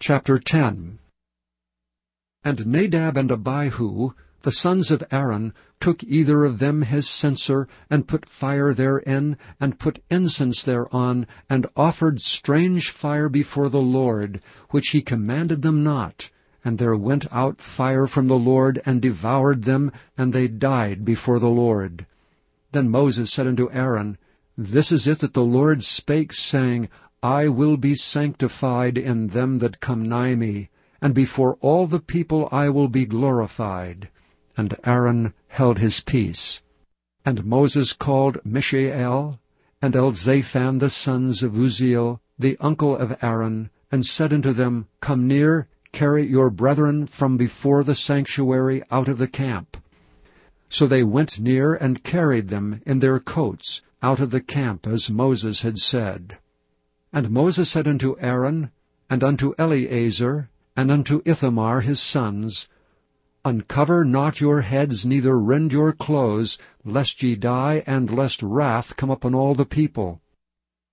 Chapter 10 And Nadab and Abihu, the sons of Aaron, took either of them his censer, and put fire therein, and put incense thereon, and offered strange fire before the Lord, which he commanded them not. And there went out fire from the Lord, and devoured them, and they died before the Lord. Then Moses said unto Aaron, This is it that the Lord spake, saying, I will be sanctified in them that come nigh me, and before all the people I will be glorified. And Aaron held his peace. And Moses called Mishael and Elzaphan the sons of Uzziel, the uncle of Aaron, and said unto them, Come near, carry your brethren from before the sanctuary out of the camp. So they went near and carried them in their coats out of the camp, as Moses had said. And Moses said unto Aaron, and unto Eleazar, and unto Ithamar his sons, Uncover not your heads, neither rend your clothes, lest ye die, and lest wrath come upon all the people.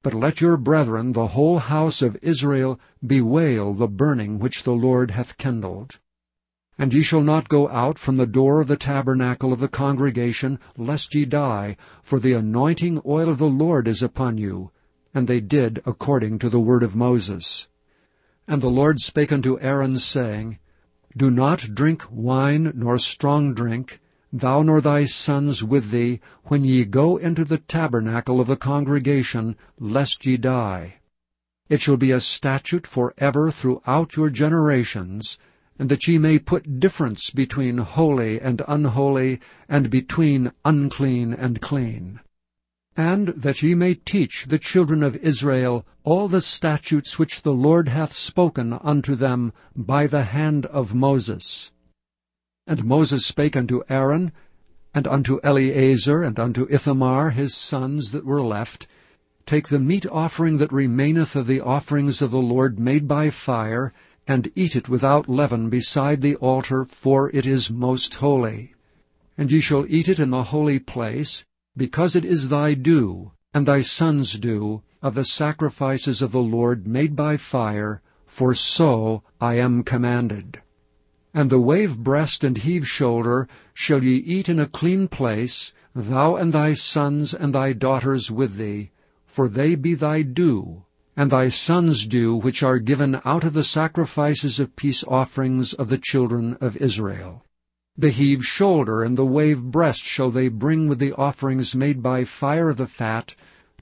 But let your brethren, the whole house of Israel, bewail the burning which the Lord hath kindled. And ye shall not go out from the door of the tabernacle of the congregation, lest ye die, for the anointing oil of the Lord is upon you, and they did according to the word of Moses. And the Lord spake unto Aaron, saying, Do not drink wine nor strong drink, thou nor thy sons with thee, when ye go into the tabernacle of the congregation, lest ye die. It shall be a statute for ever throughout your generations, and that ye may put difference between holy and unholy, and between unclean and clean and that ye may teach the children of Israel all the statutes which the Lord hath spoken unto them by the hand of Moses. And Moses spake unto Aaron, and unto Eleazar, and unto Ithamar his sons that were left, Take the meat offering that remaineth of the offerings of the Lord made by fire, and eat it without leaven beside the altar, for it is most holy. And ye shall eat it in the holy place, because it is thy due, and thy sons' due, of the sacrifices of the Lord made by fire, for so I am commanded. And the wave breast and heave shoulder shall ye eat in a clean place, thou and thy sons and thy daughters with thee, for they be thy due, and thy sons' due which are given out of the sacrifices of peace offerings of the children of Israel. The heave shoulder and the wave breast shall they bring with the offerings made by fire the fat,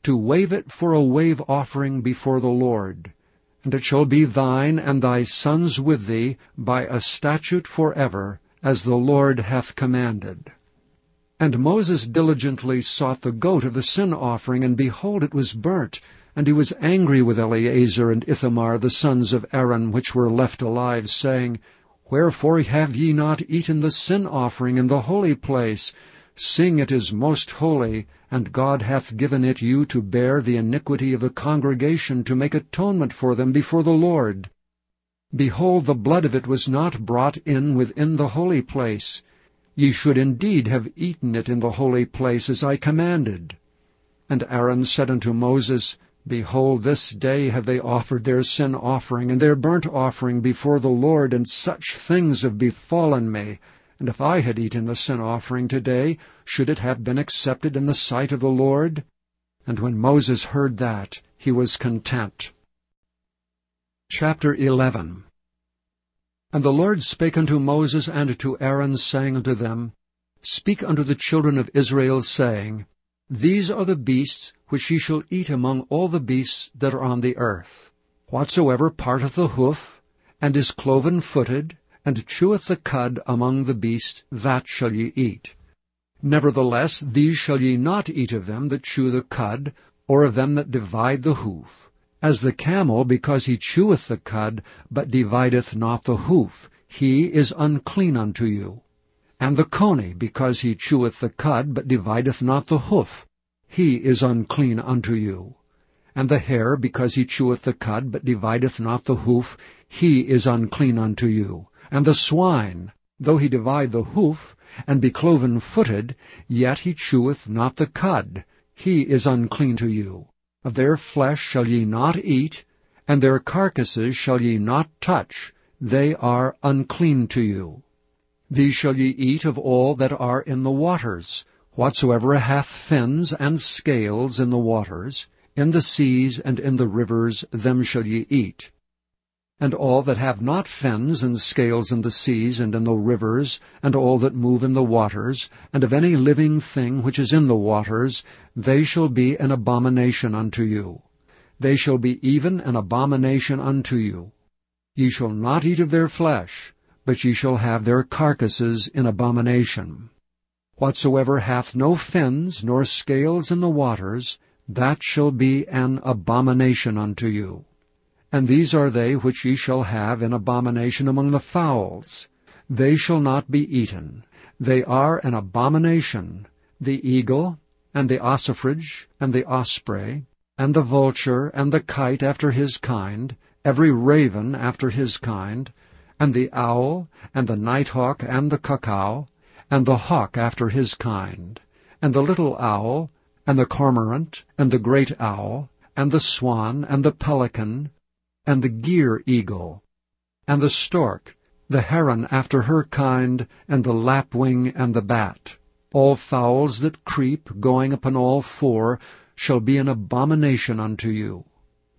to wave it for a wave offering before the Lord. And it shall be thine and thy sons with thee by a statute for ever, as the Lord hath commanded. And Moses diligently sought the goat of the sin offering, and behold, it was burnt. And he was angry with Eleazar and Ithamar, the sons of Aaron, which were left alive, saying, Wherefore have ye not eaten the sin offering in the holy place, seeing it is most holy, and God hath given it you to bear the iniquity of the congregation to make atonement for them before the Lord? Behold, the blood of it was not brought in within the holy place. Ye should indeed have eaten it in the holy place, as I commanded. And Aaron said unto Moses, Behold, this day have they offered their sin offering and their burnt offering before the Lord, and such things have befallen me. And if I had eaten the sin offering today, should it have been accepted in the sight of the Lord? And when Moses heard that, he was content. Chapter 11 And the Lord spake unto Moses and to Aaron, saying unto them, Speak unto the children of Israel, saying, these are the beasts which ye shall eat among all the beasts that are on the earth. Whatsoever parteth the hoof, and is cloven footed, and cheweth the cud among the beasts, that shall ye eat. Nevertheless, these shall ye not eat of them that chew the cud, or of them that divide the hoof. As the camel, because he cheweth the cud, but divideth not the hoof, he is unclean unto you. And the coney, because he cheweth the cud, but divideth not the hoof, he is unclean unto you. And the hare, because he cheweth the cud, but divideth not the hoof, he is unclean unto you. And the swine, though he divide the hoof, and be cloven footed, yet he cheweth not the cud, he is unclean to you. Of their flesh shall ye not eat, and their carcasses shall ye not touch, they are unclean to you. These shall ye eat of all that are in the waters, whatsoever hath fins and scales in the waters, in the seas and in the rivers, them shall ye eat. And all that have not fins and scales in the seas and in the rivers, and all that move in the waters, and of any living thing which is in the waters, they shall be an abomination unto you. They shall be even an abomination unto you. Ye shall not eat of their flesh, but ye shall have their carcasses in abomination. Whatsoever hath no fins nor scales in the waters, that shall be an abomination unto you. And these are they which ye shall have in abomination among the fowls. They shall not be eaten. They are an abomination, the eagle, and the ossifrage, and the osprey, and the vulture, and the kite after his kind, every raven after his kind, and the owl, and the nighthawk, and the cuckoo, and the hawk after his kind, and the little owl, and the cormorant, and the great owl, and the swan, and the pelican, and the gier eagle, and the stork, the heron after her kind, and the lapwing, and the bat. All fowls that creep, going upon all four, shall be an abomination unto you.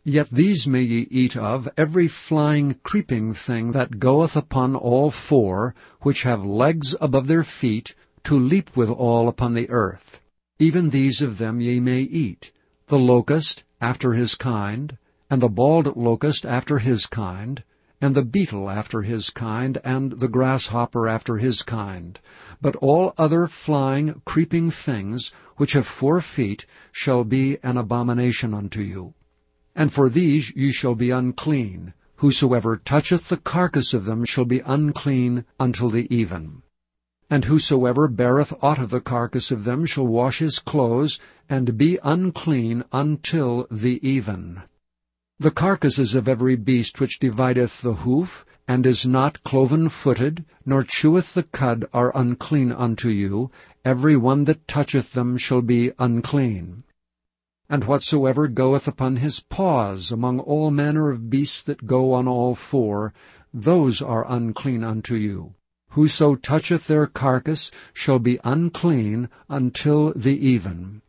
Yet these may ye eat of, every flying creeping thing that goeth upon all four, which have legs above their feet, to leap withal upon the earth. Even these of them ye may eat, the locust after his kind, and the bald locust after his kind, and the beetle after his kind, and the grasshopper after his kind. But all other flying, creeping things, which have four feet, shall be an abomination unto you. And for these ye shall be unclean. Whosoever toucheth the carcass of them shall be unclean until the even. And whosoever beareth aught of the carcass of them shall wash his clothes, and be unclean until the even. The carcasses of every beast which divideth the hoof, and is not cloven-footed, nor cheweth the cud, are unclean unto you. Every one that toucheth them shall be unclean. And whatsoever goeth upon his paws among all manner of beasts that go on all four, those are unclean unto you. Whoso toucheth their carcass shall be unclean until the even.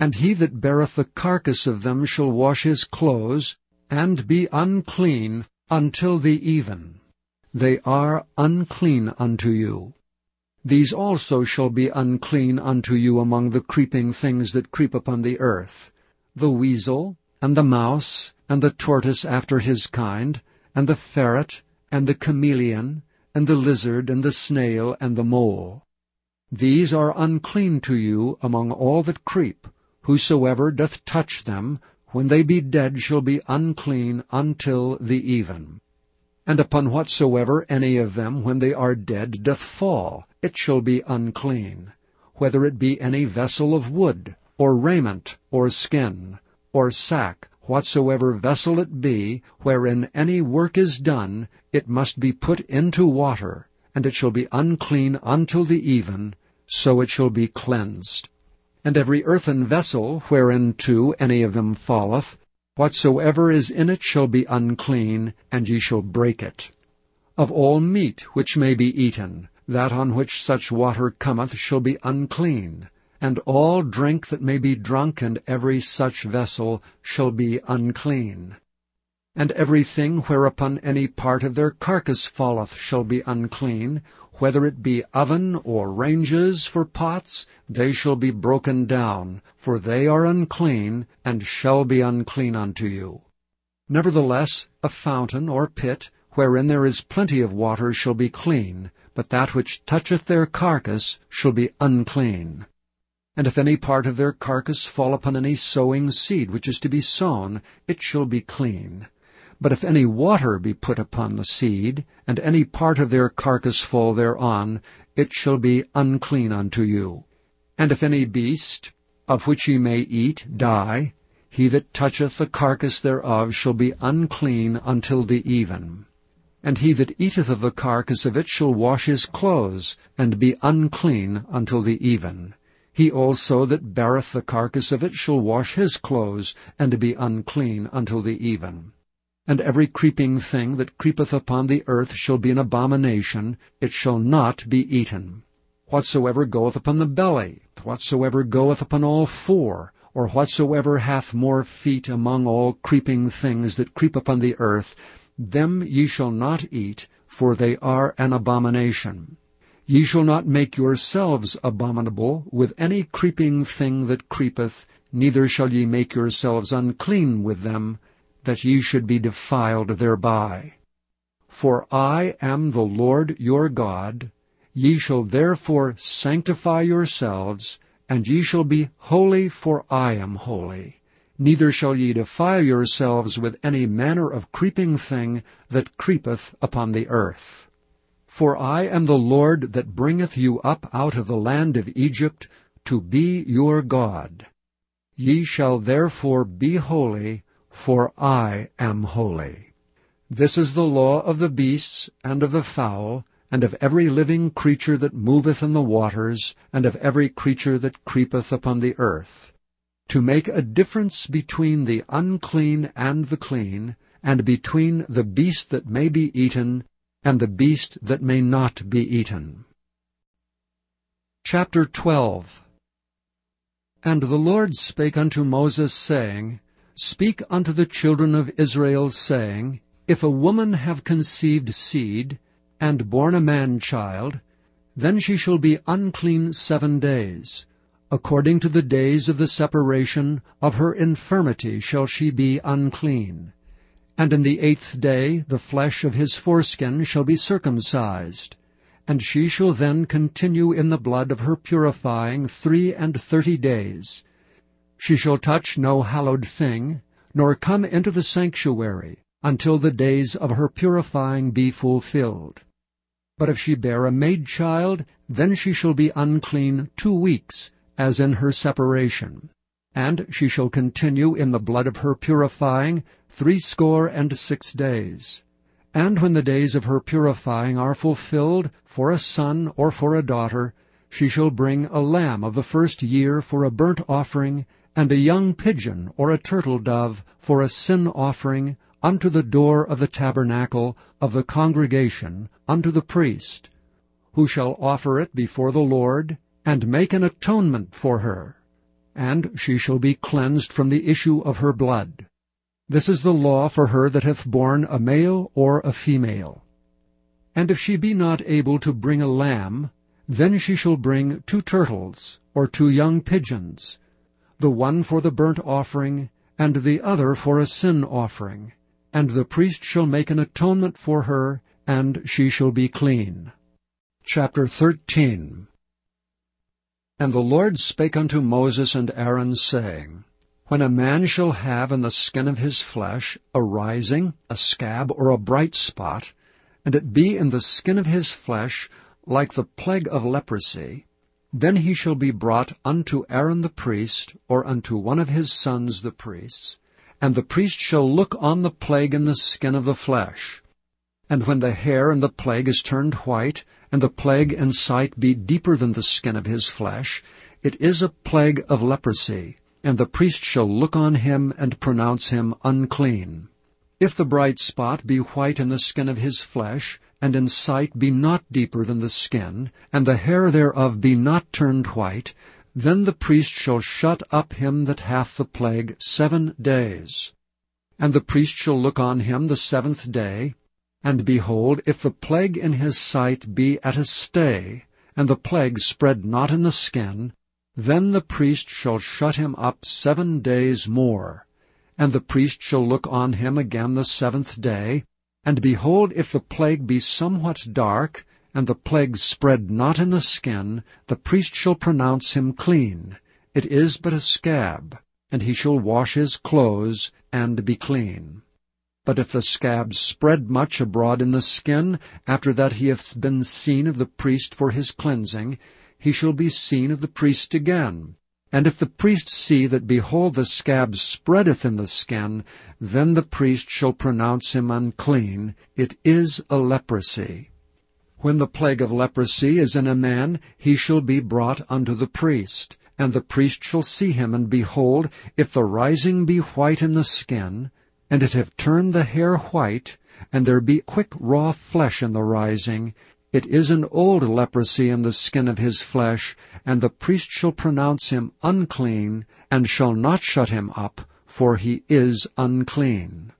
And he that beareth the carcass of them shall wash his clothes, and be unclean until the even. They are unclean unto you. These also shall be unclean unto you among the creeping things that creep upon the earth, the weasel, and the mouse, and the tortoise after his kind, and the ferret, and the chameleon, and the lizard, and the snail, and the mole. These are unclean to you among all that creep. Whosoever doth touch them, when they be dead, shall be unclean until the even. And upon whatsoever any of them, when they are dead, doth fall, it shall be unclean, whether it be any vessel of wood, or raiment, or skin, or sack, whatsoever vessel it be, wherein any work is done, it must be put into water, and it shall be unclean until the even, so it shall be cleansed. And every earthen vessel, whereinto any of them falleth, whatsoever is in it shall be unclean, and ye shall break it. Of all meat which may be eaten, that on which such water cometh shall be unclean, and all drink that may be drunk in every such vessel shall be unclean. And everything whereupon any part of their carcass falleth shall be unclean, whether it be oven or ranges for pots, they shall be broken down, for they are unclean, and shall be unclean unto you. Nevertheless, a fountain or pit, wherein there is plenty of water, shall be clean, but that which toucheth their carcass shall be unclean. And if any part of their carcass fall upon any sowing seed which is to be sown, it shall be clean. But if any water be put upon the seed, and any part of their carcass fall thereon, it shall be unclean unto you. And if any beast, of which ye may eat, die, he that toucheth the carcass thereof shall be unclean until the even. And he that eateth of the carcass of it shall wash his clothes, and be unclean until the even. He also that beareth the carcass of it shall wash his clothes, and be unclean until the even. And every creeping thing that creepeth upon the earth shall be an abomination, it shall not be eaten. Whatsoever goeth upon the belly, whatsoever goeth upon all four, or whatsoever hath more feet among all creeping things that creep upon the earth, them ye shall not eat, for they are an abomination. Ye shall not make yourselves abominable with any creeping thing that creepeth, neither shall ye make yourselves unclean with them, that ye should be defiled thereby. For I am the Lord your God. Ye shall therefore sanctify yourselves, and ye shall be holy, for I am holy. Neither shall ye defile yourselves with any manner of creeping thing that creepeth upon the earth. For I am the Lord that bringeth you up out of the land of Egypt, to be your God. Ye shall therefore be holy, for I am holy. This is the law of the beasts, and of the fowl, and of every living creature that moveth in the waters, and of every creature that creepeth upon the earth to make a difference between the unclean and the clean, and between the beast that may be eaten and the beast that may not be eaten. Chapter 12 And the Lord spake unto Moses, saying, Speak unto the children of Israel, saying, If a woman have conceived seed, and born a man-child, then she shall be unclean seven days. According to the days of the separation of her infirmity shall she be unclean. And in the eighth day the flesh of his foreskin shall be circumcised. And she shall then continue in the blood of her purifying three and thirty days. She shall touch no hallowed thing, nor come into the sanctuary, until the days of her purifying be fulfilled. But if she bear a maid child, then she shall be unclean two weeks, as in her separation. And she shall continue in the blood of her purifying threescore and six days. And when the days of her purifying are fulfilled, for a son or for a daughter, she shall bring a lamb of the first year for a burnt offering, and a young pigeon or a turtle dove for a sin offering unto the door of the tabernacle of the congregation unto the priest, who shall offer it before the Lord, and make an atonement for her, and she shall be cleansed from the issue of her blood. This is the law for her that hath borne a male or a female. And if she be not able to bring a lamb, then she shall bring two turtles, or two young pigeons, the one for the burnt offering, and the other for a sin offering. And the priest shall make an atonement for her, and she shall be clean. Chapter 13 and the Lord spake unto Moses and Aaron, saying, When a man shall have in the skin of his flesh a rising, a scab, or a bright spot, and it be in the skin of his flesh like the plague of leprosy, then he shall be brought unto Aaron the priest, or unto one of his sons the priests, and the priest shall look on the plague in the skin of the flesh. And when the hair in the plague is turned white, and the plague and sight be deeper than the skin of his flesh, it is a plague of leprosy, and the priest shall look on him and pronounce him unclean. If the bright spot be white in the skin of his flesh, and in sight be not deeper than the skin, and the hair thereof be not turned white, then the priest shall shut up him that hath the plague seven days. And the priest shall look on him the seventh day, and behold, if the plague in his sight be at a stay, and the plague spread not in the skin, then the priest shall shut him up seven days more. And the priest shall look on him again the seventh day, and behold, if the plague be somewhat dark, and the plague spread not in the skin, the priest shall pronounce him clean. It is but a scab, and he shall wash his clothes, and be clean. But if the scab spread much abroad in the skin, after that he hath been seen of the priest for his cleansing, he shall be seen of the priest again. And if the priest see that, behold, the scab spreadeth in the skin, then the priest shall pronounce him unclean. It is a leprosy. When the plague of leprosy is in a man, he shall be brought unto the priest. And the priest shall see him, and behold, if the rising be white in the skin, and it have turned the hair white, and there be quick raw flesh in the rising, it is an old leprosy in the skin of his flesh, and the priest shall pronounce him unclean, and shall not shut him up, for he is unclean.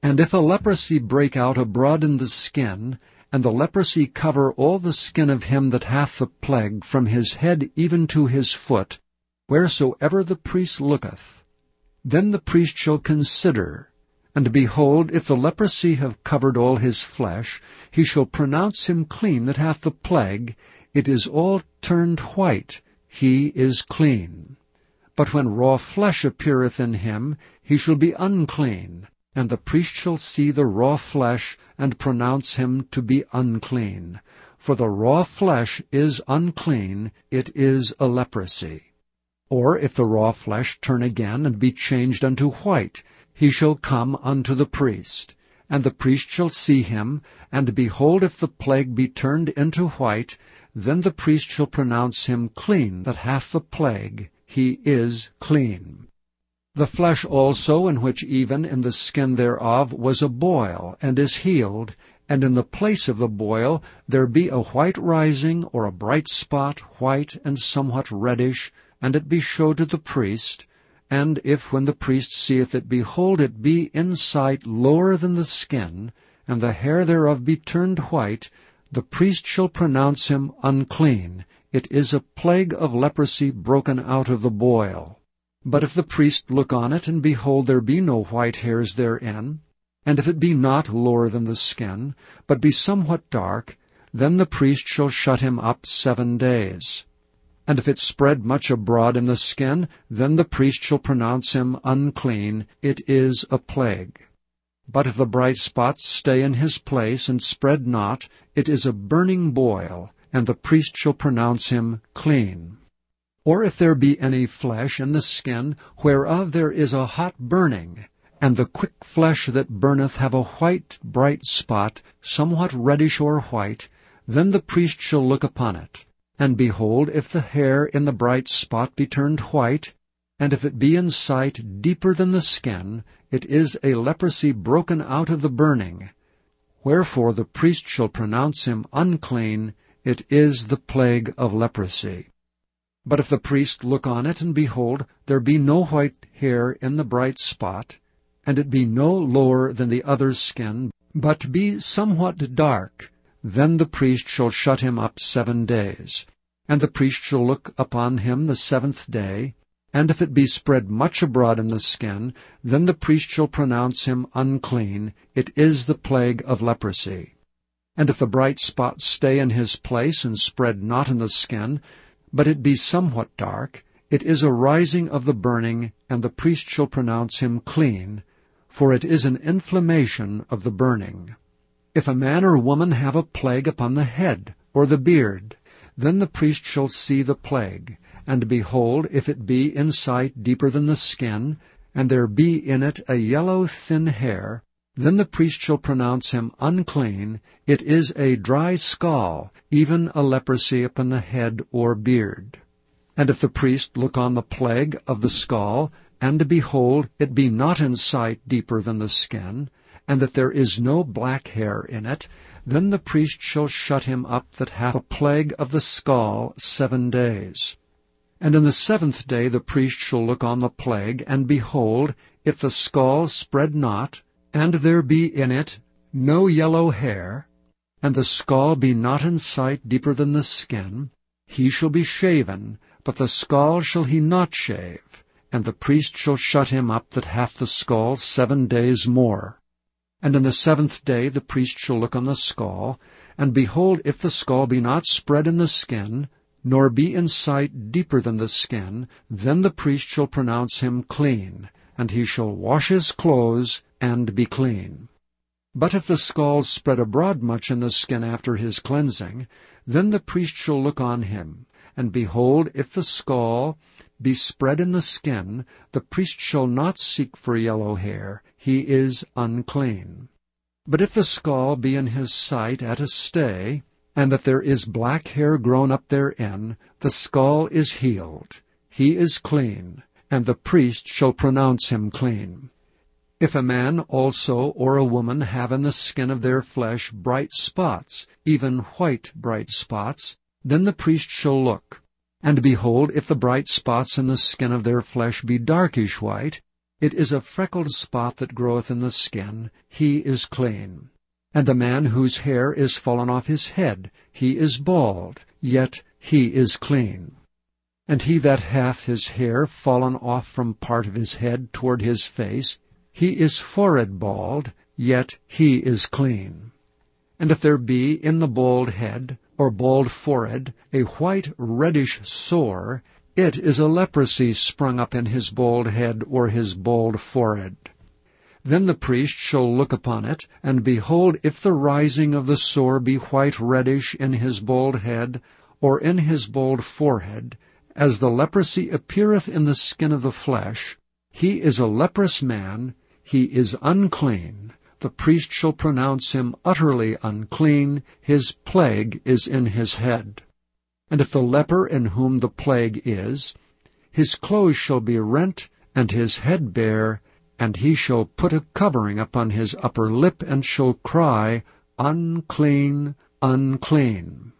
And if a leprosy break out abroad in the skin, and the leprosy cover all the skin of him that hath the plague, from his head even to his foot, wheresoever the priest looketh, then the priest shall consider, and behold, if the leprosy have covered all his flesh, he shall pronounce him clean that hath the plague, it is all turned white, he is clean. But when raw flesh appeareth in him, he shall be unclean, and the priest shall see the raw flesh, and pronounce him to be unclean. For the raw flesh is unclean, it is a leprosy. Or if the raw flesh turn again and be changed unto white, he shall come unto the priest. And the priest shall see him, and behold, if the plague be turned into white, then the priest shall pronounce him clean that hath the plague, he is clean. The flesh also, in which even in the skin thereof was a boil, and is healed, and in the place of the boil there be a white rising, or a bright spot, white and somewhat reddish, and it be showed to the priest, and if when the priest seeth it, behold, it be in sight lower than the skin, and the hair thereof be turned white, the priest shall pronounce him unclean, it is a plague of leprosy broken out of the boil. But if the priest look on it, and behold there be no white hairs therein, and if it be not lower than the skin, but be somewhat dark, then the priest shall shut him up seven days. And if it spread much abroad in the skin, then the priest shall pronounce him unclean, it is a plague. But if the bright spots stay in his place, and spread not, it is a burning boil, and the priest shall pronounce him clean. Or if there be any flesh in the skin, whereof there is a hot burning, and the quick flesh that burneth have a white bright spot, somewhat reddish or white, then the priest shall look upon it. And behold, if the hair in the bright spot be turned white, and if it be in sight deeper than the skin, it is a leprosy broken out of the burning. Wherefore the priest shall pronounce him unclean, it is the plague of leprosy. But if the priest look on it, and behold, there be no white hair in the bright spot, and it be no lower than the other's skin, but be somewhat dark, then the priest shall shut him up seven days. And the priest shall look upon him the seventh day, and if it be spread much abroad in the skin, then the priest shall pronounce him unclean, it is the plague of leprosy. And if the bright spot stay in his place, and spread not in the skin, but it be somewhat dark, it is a rising of the burning, and the priest shall pronounce him clean, for it is an inflammation of the burning. If a man or woman have a plague upon the head, or the beard, then the priest shall see the plague, and behold, if it be in sight deeper than the skin, and there be in it a yellow thin hair, then the priest shall pronounce him unclean, it is a dry scall, even a leprosy upon the head or beard. And if the priest look on the plague of the scall, and behold, it be not in sight deeper than the skin, and that there is no black hair in it, then the priest shall shut him up that hath a plague of the scall seven days. And in the seventh day the priest shall look on the plague, and behold, if the scall spread not, and there be in it no yellow hair, and the scall be not in sight deeper than the skin, he shall be shaven, but the scall shall he not shave, and the priest shall shut him up that hath the scall seven days more. And in the seventh day the priest shall look on the scall, and behold, if the scall be not spread in the skin, nor be in sight deeper than the skin, then the priest shall pronounce him clean, and he shall wash his clothes, and be clean. But if the scall spread abroad much in the skin after his cleansing, then the priest shall look on him, and behold, if the scall be spread in the skin, the priest shall not seek for yellow hair, he is unclean. But if the scall be in his sight at a stay, and that there is black hair grown up therein, the scall is healed, he is clean, and the priest shall pronounce him clean. If a man also or a woman have in the skin of their flesh bright spots, even white bright spots, then the priest shall look. And behold, if the bright spots in the skin of their flesh be darkish white, it is a freckled spot that groweth in the skin, he is clean. And the man whose hair is fallen off his head, he is bald, yet he is clean. And he that hath his hair fallen off from part of his head toward his face, he is forehead bald, yet he is clean. And if there be in the bald head, or bald forehead, a white reddish sore, it is a leprosy sprung up in his bald head or his bald forehead. Then the priest shall look upon it, and behold, if the rising of the sore be white reddish in his bald head, or in his bald forehead, as the leprosy appeareth in the skin of the flesh, he is a leprous man, he is unclean. The priest shall pronounce him utterly unclean, his plague is in his head. And if the leper in whom the plague is, his clothes shall be rent, and his head bare, and he shall put a covering upon his upper lip, and shall cry, Unclean, unclean.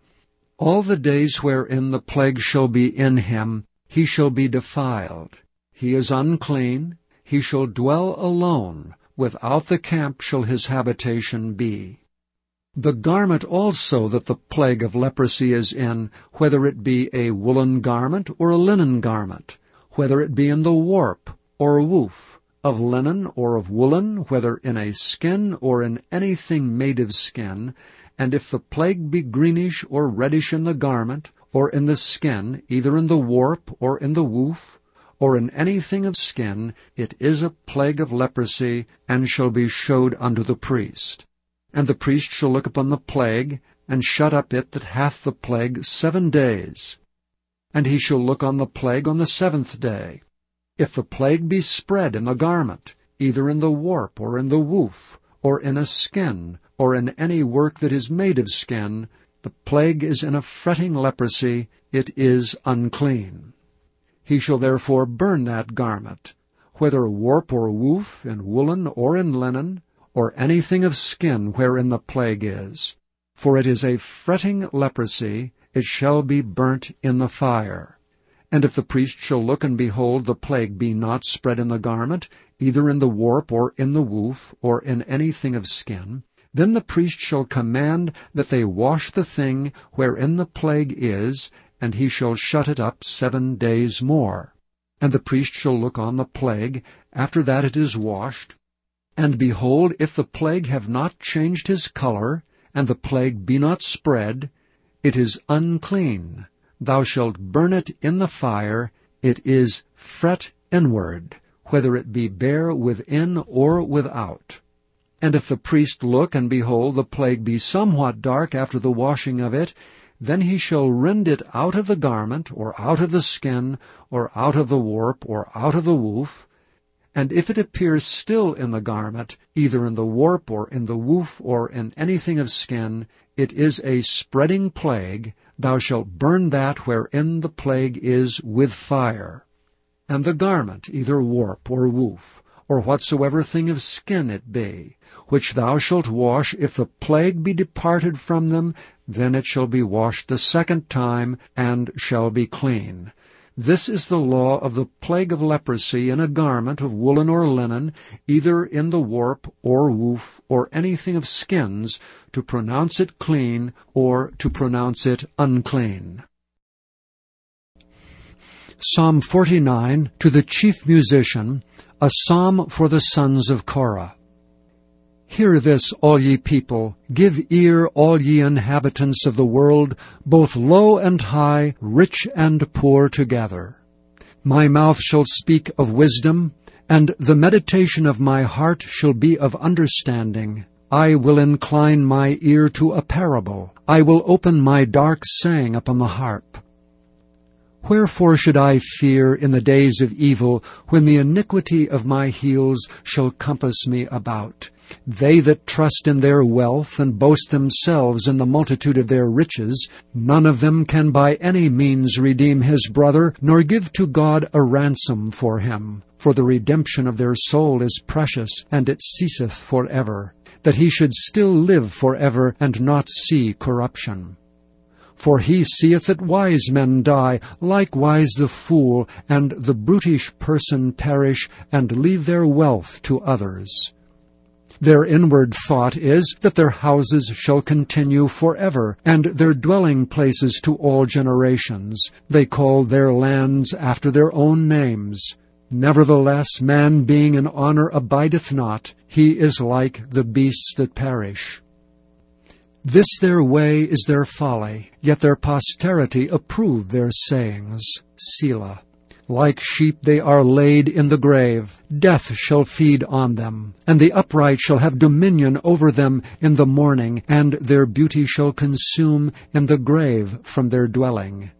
All the days wherein the plague shall be in him, he shall be defiled. He is unclean, he shall dwell alone, without the camp shall his habitation be. The garment also that the plague of leprosy is in, whether it be a woolen garment or a linen garment, whether it be in the warp or woof, of linen or of woolen, whether in a skin or in anything made of skin, and if the plague be greenish or reddish in the garment, or in the skin, either in the warp or in the woof, or in anything of skin, it is a plague of leprosy, and shall be showed unto the priest. And the priest shall look upon the plague, and shut up it that hath the plague seven days. And he shall look on the plague on the seventh day, if the plague be spread in the garment, either in the warp, or in the woof, or in a skin, or in any work that is made of skin, the plague is in a fretting leprosy, it is unclean. He shall therefore burn that garment, whether warp or woof, in woolen or in linen, or anything of skin wherein the plague is. For it is a fretting leprosy, it shall be burnt in the fire. And if the priest shall look and behold the plague be not spread in the garment, either in the warp or in the woof, or in anything of skin, then the priest shall command that they wash the thing wherein the plague is, and he shall shut it up seven days more. And the priest shall look on the plague, after that it is washed, and behold, if the plague have not changed his color, and the plague be not spread, it is unclean thou shalt burn it in the fire, it is fret inward, whether it be bare within or without. And if the priest look, and behold, the plague be somewhat dark after the washing of it, then he shall rend it out of the garment, or out of the skin, or out of the warp, or out of the woof, and if it appears still in the garment, either in the warp, or in the woof, or in anything of skin, it is a spreading plague, thou shalt burn that wherein the plague is with fire. And the garment, either warp, or woof, or whatsoever thing of skin it be, which thou shalt wash, if the plague be departed from them, then it shall be washed the second time, and shall be clean. This is the law of the plague of leprosy in a garment of woolen or linen, either in the warp or woof or anything of skins, to pronounce it clean or to pronounce it unclean. Psalm 49 to the chief musician, a psalm for the sons of Korah. Hear this, all ye people, give ear, all ye inhabitants of the world, both low and high, rich and poor together. My mouth shall speak of wisdom, and the meditation of my heart shall be of understanding. I will incline my ear to a parable. I will open my dark saying upon the harp. Wherefore should I fear in the days of evil, when the iniquity of my heels shall compass me about? They that trust in their wealth and boast themselves in the multitude of their riches, none of them can by any means redeem his brother, nor give to God a ransom for him. for the redemption of their soul is precious, and it ceaseth for ever, that he should still live for ever, and not see corruption. For he seeth that wise men die, likewise the fool, and the brutish person perish, and leave their wealth to others. Their inward thought is that their houses shall continue forever, and their dwelling places to all generations. They call their lands after their own names. Nevertheless, man being in honor abideth not, he is like the beasts that perish. This their way is their folly, yet their posterity approve their sayings. Selah. Like sheep they are laid in the grave. Death shall feed on them. And the upright shall have dominion over them in the morning, and their beauty shall consume in the grave from their dwelling.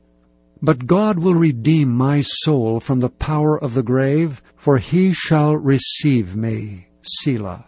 But God will redeem my soul from the power of the grave, for he shall receive me. Selah.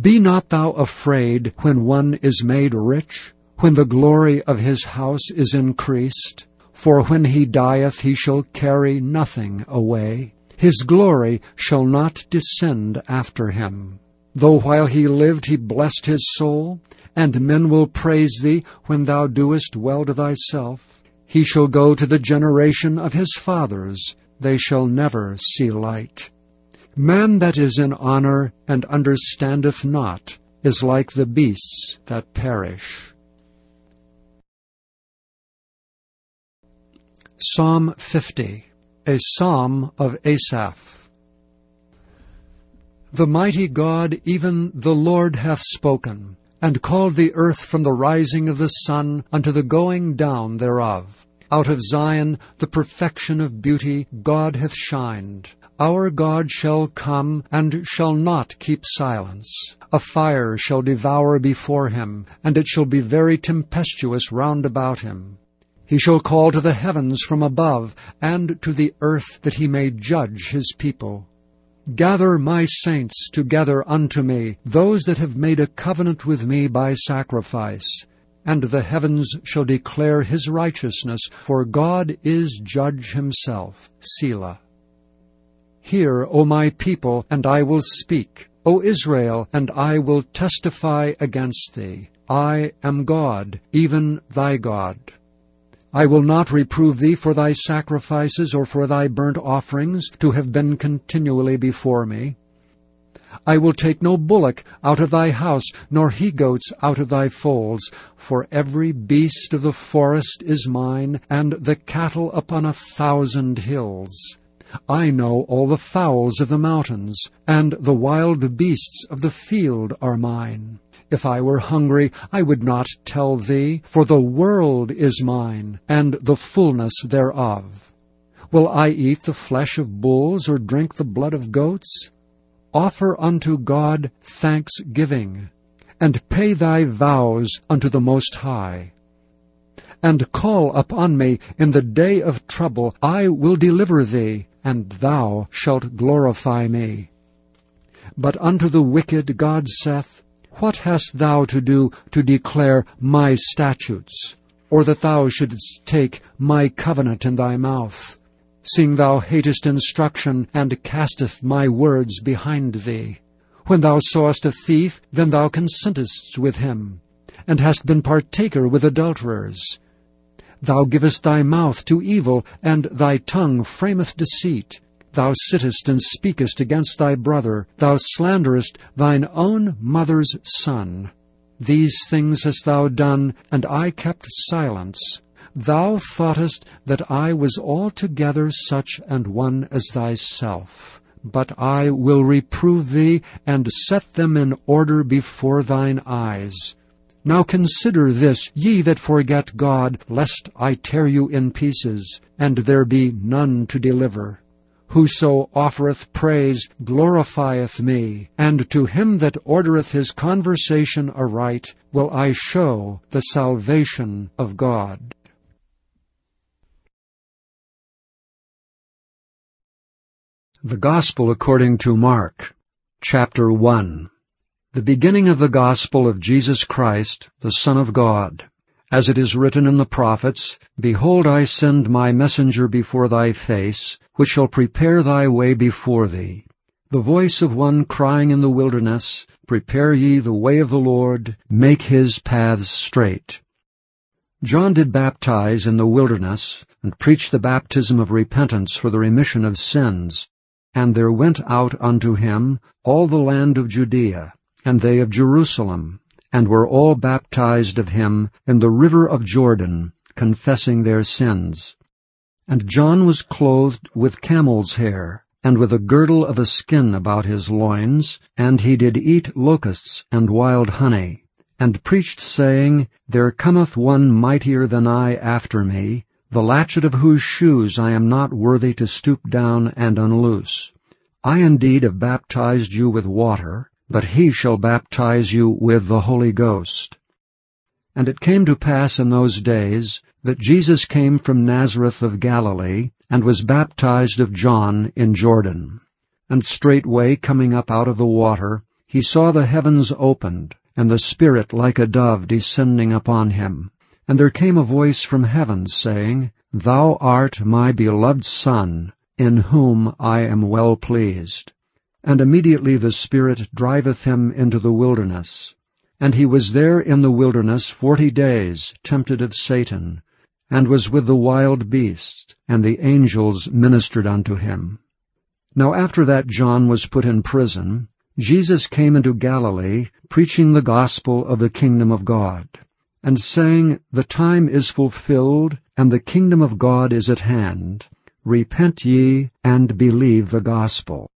Be not thou afraid when one is made rich, when the glory of his house is increased. For when he dieth he shall carry nothing away. His glory shall not descend after him. Though while he lived he blessed his soul, and men will praise thee when thou doest well to thyself. He shall go to the generation of his fathers, they shall never see light. Man that is in honor and understandeth not is like the beasts that perish. Psalm 50, a psalm of Asaph. The mighty God, even the Lord, hath spoken, and called the earth from the rising of the sun unto the going down thereof. Out of Zion, the perfection of beauty, God hath shined. Our God shall come, and shall not keep silence. A fire shall devour before him, and it shall be very tempestuous round about him. He shall call to the heavens from above, and to the earth, that he may judge his people. Gather my saints together unto me, those that have made a covenant with me by sacrifice. And the heavens shall declare his righteousness, for God is judge himself. Selah. Hear, O my people, and I will speak. O Israel, and I will testify against thee. I am God, even thy God. I will not reprove thee for thy sacrifices or for thy burnt offerings to have been continually before me. I will take no bullock out of thy house, nor he goats out of thy folds, for every beast of the forest is mine, and the cattle upon a thousand hills. I know all the fowls of the mountains, and the wild beasts of the field are mine. If I were hungry, I would not tell thee, for the world is mine, and the fullness thereof. Will I eat the flesh of bulls, or drink the blood of goats? Offer unto God thanksgiving, and pay thy vows unto the Most High. And call upon me in the day of trouble, I will deliver thee, and thou shalt glorify me. But unto the wicked God saith, what hast thou to do to declare my statutes, or that thou shouldst take my covenant in thy mouth? Seeing thou hatest instruction, and casteth my words behind thee. When thou sawest a thief, then thou consentest with him, and hast been partaker with adulterers. Thou givest thy mouth to evil, and thy tongue frameth deceit. Thou sittest and speakest against thy brother. Thou slanderest thine own mother's son. These things hast thou done, and I kept silence. Thou thoughtest that I was altogether such an one as thyself. But I will reprove thee, and set them in order before thine eyes. Now consider this, ye that forget God, lest I tear you in pieces, and there be none to deliver. Whoso offereth praise glorifieth me, and to him that ordereth his conversation aright will I show the salvation of God. The Gospel according to Mark, chapter 1 The beginning of the Gospel of Jesus Christ, the Son of God. as it is written in the prophets, Behold, I send my messenger before thy face, which shall prepare thy way before thee. The voice of one crying in the wilderness, Prepare ye the way of the Lord, make his paths straight. John did baptize in the wilderness, and preached the baptism of repentance for the remission of sins. And there went out unto him all the land of Judea, and they of Jerusalem, and were all baptized of him in the river of Jordan, confessing their sins. And John was clothed with camel's hair, and with a girdle of a skin about his loins, and he did eat locusts and wild honey and preached, saying, There cometh one mightier than I after me, the latchet of whose shoes I am not worthy to stoop down and unloose. I indeed have baptized you with water, but he shall baptize you with the Holy Ghost. And it came to pass in those days that Jesus came from Nazareth of Galilee, and was baptized of John in Jordan. And straightway coming up out of the water, he saw the heavens opened, and the Spirit like a dove descending upon him. And there came a voice from heaven, saying, Thou art my beloved Son, in whom I am well pleased. And immediately the Spirit driveth him into the wilderness. And he was there in the wilderness forty days, tempted of Satan, and was with the wild beasts, and the angels ministered unto him. Now after that John was put in prison, Jesus came into Galilee, preaching the gospel of the kingdom of God, and saying, The time is fulfilled, and the kingdom of God is at hand. Repent ye, and believe the gospel.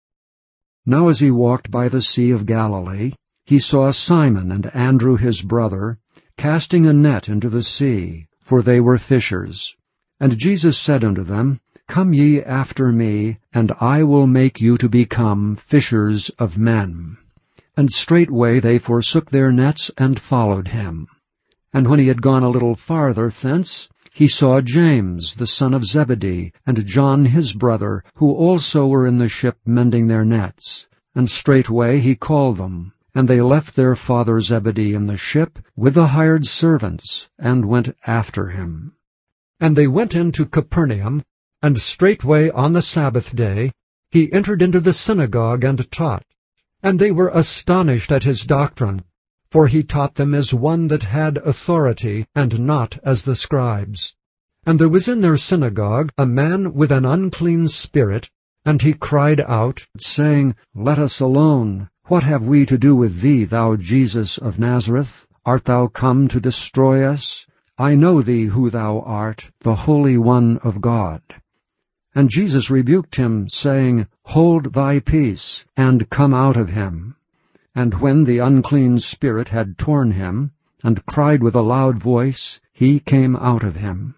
Now as he walked by the sea of Galilee, he saw Simon and Andrew his brother, casting a net into the sea, for they were fishers. And Jesus said unto them, Come ye after me, and I will make you to become fishers of men. And straightway they forsook their nets and followed him. And when he had gone a little farther thence, he saw James the son of Zebedee, and John his brother, who also were in the ship mending their nets. And straightway he called them. And they left their father Zebedee in the ship with the hired servants, and went after him. And they went into Capernaum, and straightway on the Sabbath day he entered into the synagogue and taught. And they were astonished at his doctrine, for he taught them as one that had authority, and not as the scribes. And there was in their synagogue a man with an unclean spirit, and he cried out, saying, Let us alone. What have we to do with thee, thou Jesus of Nazareth? Art thou come to destroy us? I know thee who thou art, the Holy One of God. And Jesus rebuked him, saying, Hold thy peace, and come out of him. And when the unclean spirit had torn him, and cried with a loud voice, he came out of him.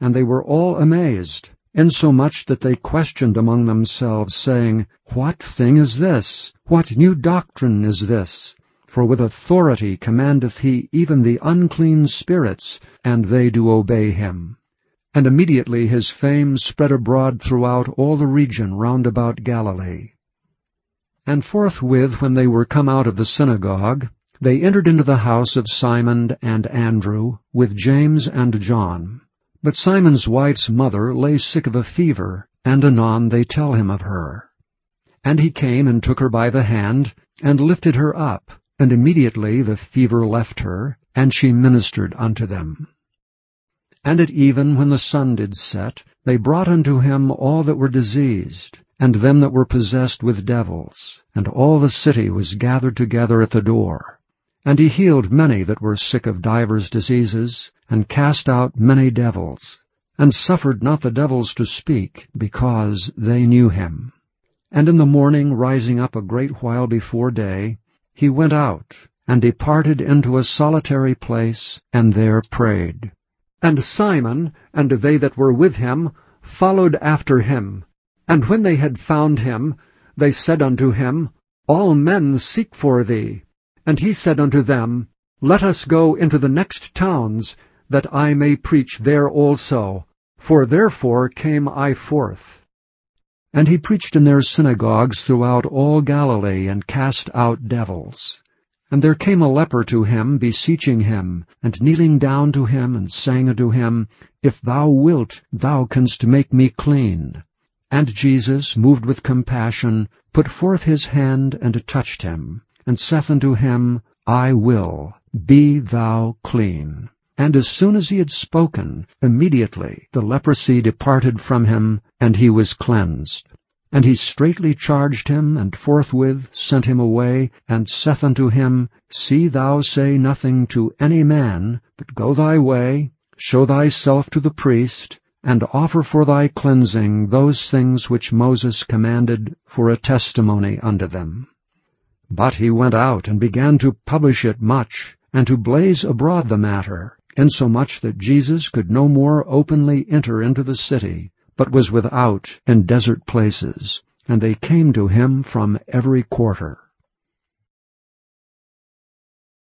And they were all amazed, insomuch that they questioned among themselves, saying, What thing is this? What new doctrine is this? For with authority commandeth he even the unclean spirits, and they do obey him. And immediately his fame spread abroad throughout all the region round about Galilee. And forthwith, when they were come out of the synagogue, they entered into the house of Simon and Andrew, with James and John. But Simon's wife's mother lay sick of a fever, and anon they tell him of her. And he came and took her by the hand, and lifted her up, and immediately the fever left her, and she ministered unto them. And at even when the sun did set, they brought unto him all that were diseased, and them that were possessed with devils, and all the city was gathered together at the door. And he healed many that were sick of divers diseases, and cast out many devils, and suffered not the devils to speak, because they knew him. And in the morning, rising up a great while before day, he went out, and departed into a solitary place, and there prayed. And Simon, and they that were with him, followed after him. And when they had found him, they said unto him, All men seek for thee. And he said unto them, Let us go into the next towns, that I may preach there also, for therefore came I forth. And he preached in their synagogues throughout all Galilee, and cast out devils. And there came a leper to him, beseeching him, and kneeling down to him, and saying unto him, If thou wilt, thou canst make me clean. And Jesus, moved with compassion, put forth his hand, and touched him, and saith unto him, I will, be thou clean. And as soon as he had spoken, immediately the leprosy departed from him, and he was cleansed. And he straitly charged him, and forthwith sent him away, and saith unto him, See thou say nothing to any man, but go thy way, show thyself to the priest, and offer for thy cleansing those things which Moses commanded for a testimony unto them. But he went out and began to publish it much, and to blaze abroad the matter, insomuch that Jesus could no more openly enter into the city, but was without in desert places, and they came to him from every quarter.